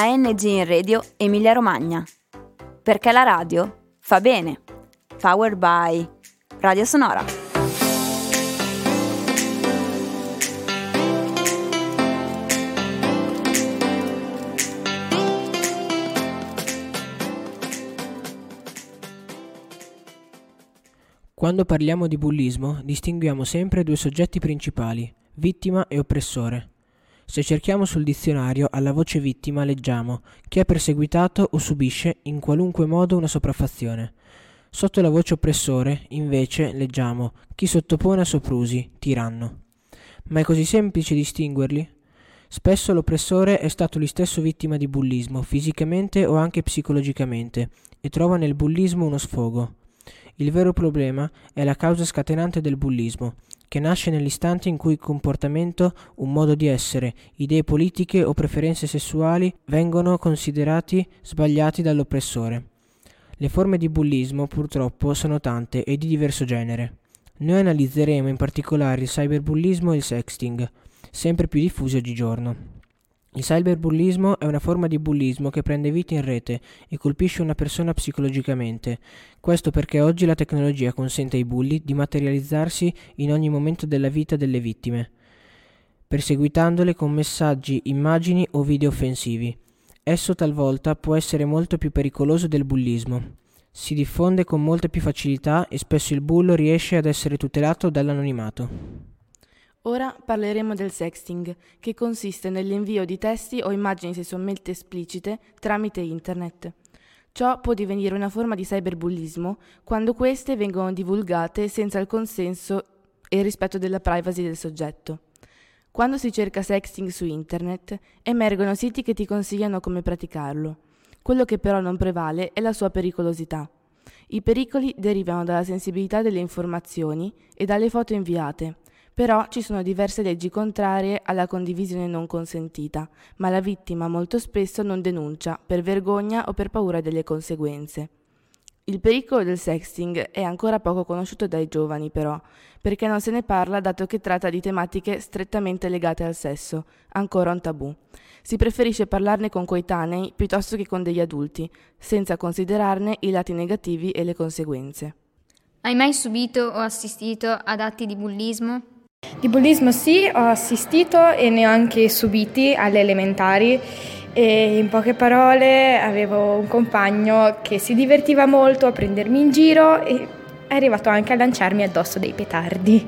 ANG in Radio Emilia Romagna. Perché la radio fa bene. Powered by Radio Sonora. Quando parliamo di bullismo distinguiamo sempre due soggetti principali, vittima e oppressore. Se cerchiamo sul dizionario alla voce vittima leggiamo chi è perseguitato o subisce in qualunque modo una sopraffazione. Sotto la voce oppressore, invece, leggiamo chi sottopone a soprusi, tiranno. Ma è così semplice distinguerli? Spesso l'oppressore è stato lui stesso vittima di bullismo, fisicamente o anche psicologicamente, e trova nel bullismo uno sfogo. Il vero problema è la causa scatenante del bullismo, che nasce nell'istante in cui comportamento, un modo di essere, idee politiche o preferenze sessuali vengono considerati sbagliati dall'oppressore. Le forme di bullismo purtroppo sono tante e di diverso genere. Noi analizzeremo in particolare il cyberbullismo e il sexting, sempre più diffusi oggigiorno. Il cyberbullismo è una forma di bullismo che prende vita in rete e colpisce una persona psicologicamente. Questo perché oggi la tecnologia consente ai bulli di materializzarsi in ogni momento della vita delle vittime, perseguitandole con messaggi, immagini o video offensivi. Esso talvolta può essere molto più pericoloso del bullismo. Si diffonde con molta più facilità e spesso il bullo riesce ad essere tutelato dall'anonimato. Ora parleremo del sexting, che consiste nell'invio di testi o immagini sessualmente esplicite tramite internet. Ciò può divenire una forma di cyberbullismo quando queste vengono divulgate senza il consenso e il rispetto della privacy del soggetto. Quando si cerca sexting su internet, emergono siti che ti consigliano come praticarlo. Quello che però non prevale è la sua pericolosità. I pericoli derivano dalla sensibilità delle informazioni e dalle foto inviate, però ci sono diverse leggi contrarie alla condivisione non consentita, ma la vittima molto spesso non denuncia per vergogna o per paura delle conseguenze. Il pericolo del sexting è ancora poco conosciuto dai giovani, però, perché non se ne parla dato che tratta di tematiche strettamente legate al sesso, ancora un tabù. Si preferisce parlarne con coetanei piuttosto che con degli adulti, senza considerarne i lati negativi e le conseguenze. Hai mai subito o assistito ad atti di bullismo? Di bullismo sì, ho assistito e ne ho anche subiti alle elementari e in poche parole avevo un compagno che si divertiva molto a prendermi in giro e è arrivato anche a lanciarmi addosso dei petardi.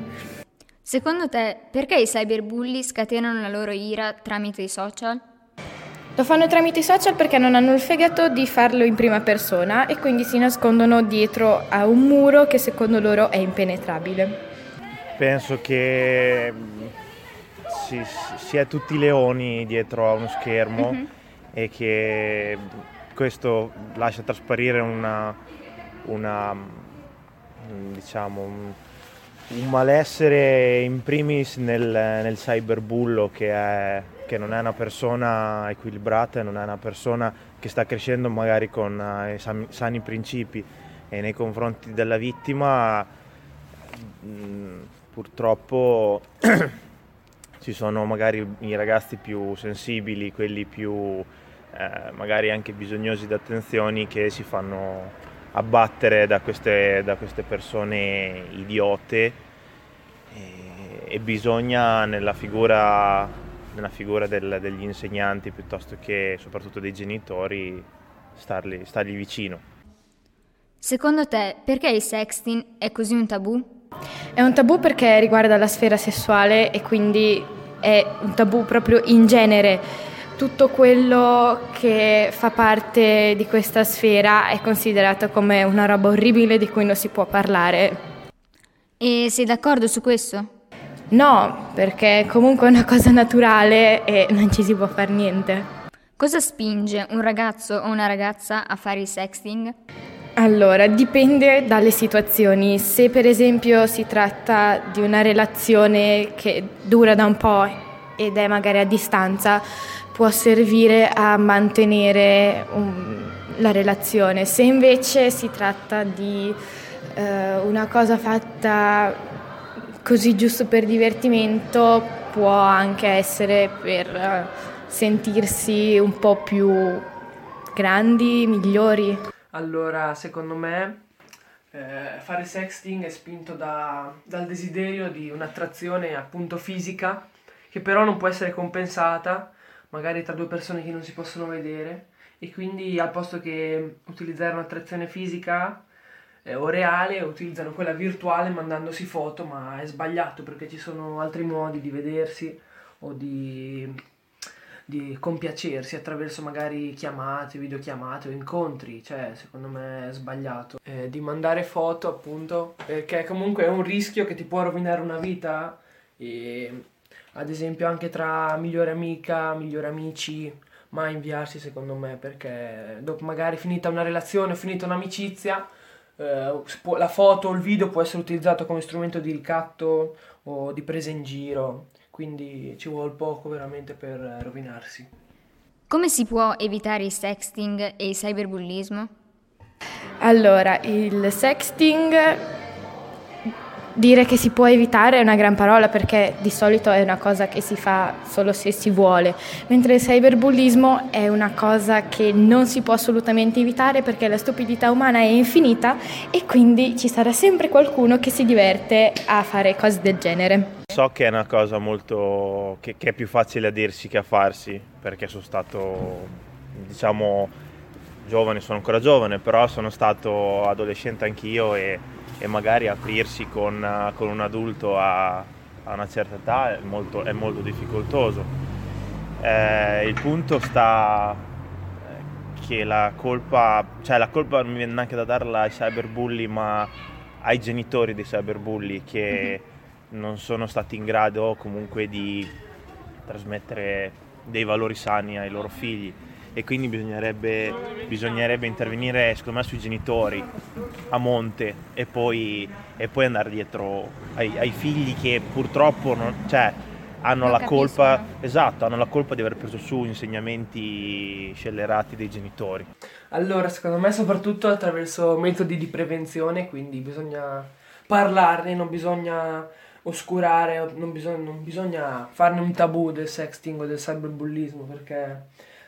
Secondo te, perché i cyberbulli scatenano la loro ira tramite i social? Lo fanno tramite i social perché non hanno il fegato di farlo in prima persona e quindi si nascondono dietro a un muro che secondo loro è impenetrabile penso che mm, si, si è tutti leoni dietro a uno schermo mm-hmm. e che questo lascia trasparire una, una mm, diciamo, un, un, malessere in primis nel, nel cyberbullo che, è, che non è una persona equilibrata, non è una persona che sta crescendo magari con uh, sani, sani principi e nei confronti della vittima mh, mm, purtroppo ci sono magari i ragazzi più sensibili, quelli più eh, magari anche bisognosi di attenzioni che si fanno abbattere da queste, da queste persone idiote e, e bisogna nella figura, nella figura del, degli insegnanti piuttosto che soprattutto dei genitori starli, stargli vicino. Secondo te perché il sexting è così un tabù? È un tabù perché riguarda la sfera sessuale e quindi è un tabù proprio in genere. Tutto quello che fa parte di questa sfera è considerato come una roba orribile di cui non si può parlare. E sei d'accordo su questo? No, perché comunque è una cosa naturale e non ci si può fare niente. Cosa spinge un ragazzo o una ragazza a fare il sexting? Allora, dipende dalle situazioni. Se per esempio si tratta di una relazione che dura da un po' ed è magari a distanza, può servire a mantenere un, la relazione. Se invece si tratta di eh, una cosa fatta così giusto per divertimento, può anche essere per eh, sentirsi un po' più grandi, migliori. Allora, secondo me eh, fare sexting è spinto da, dal desiderio di un'attrazione appunto fisica che però non può essere compensata magari tra due persone che non si possono vedere. E quindi al posto che utilizzare un'attrazione fisica eh, o reale utilizzano quella virtuale mandandosi foto ma è sbagliato perché ci sono altri modi di vedersi o di, di compiacersi attraverso magari chiamate, videochiamate o incontri, cioè secondo me è sbagliato. Eh, di mandare foto appunto perché comunque è un rischio che ti può rovinare una vita e ad esempio anche tra migliore amica, migliori amici, mai inviarsi secondo me perché dopo magari finita una relazione, finita un'amicizia, eh, la foto o il video può essere utilizzato come strumento di ricatto o di presa in giro, quindi ci vuole poco veramente per rovinarsi. Come si può evitare il sexting e il cyberbullismo? Allora, il sexting Dire che si può evitare è una gran parola perché di solito è una cosa che si fa solo se si vuole, mentre il cyberbullismo è una cosa che non si può assolutamente evitare perché la stupidità umana è infinita e quindi ci sarà sempre qualcuno che si diverte a fare cose del genere. So che è una cosa molto che, che è più facile a dirsi che a farsi perché sono stato diciamo giovane, sono ancora giovane, però sono stato adolescente anch'io e e magari aprirsi con, con un adulto a, a, una certa età è molto, è molto difficoltoso. Eh, il punto sta eh, che la colpa, cioè la colpa non mi viene neanche da darla ai cyberbulli, ma ai genitori dei cyberbulli che mm-hmm. Non sono stati in grado comunque di trasmettere dei valori sani ai loro figli e quindi bisognerebbe, bisognerebbe intervenire secondo me sui genitori a monte e poi, e poi andare dietro ai, ai, figli che purtroppo non, cioè, hanno non la colpa esatto, hanno la colpa di aver preso su insegnamenti scellerati dei genitori. Allora, secondo me soprattutto attraverso metodi di prevenzione, quindi bisogna parlarne, non bisogna oscurare, non bisogna, non bisogna farne un tabù del sexting o del cyberbullismo perché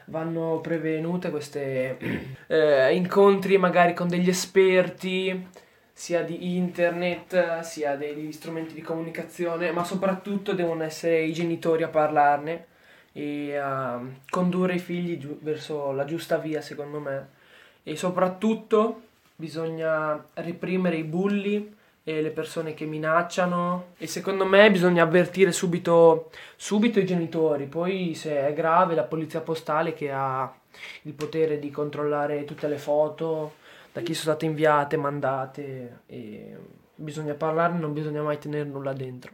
vanno prevenute queste eh, incontri magari con degli esperti sia di internet sia degli strumenti di comunicazione ma soprattutto devono essere i genitori a parlarne e a condurre i figli giu- verso la giusta via secondo me. E soprattutto bisogna reprimere i bulli le persone che minacciano e secondo me bisogna avvertire subito, subito i genitori, poi se è grave la polizia postale che ha il potere di controllare tutte le foto, da chi sono state inviate, mandate e bisogna parlarne, non bisogna mai tenere nulla dentro.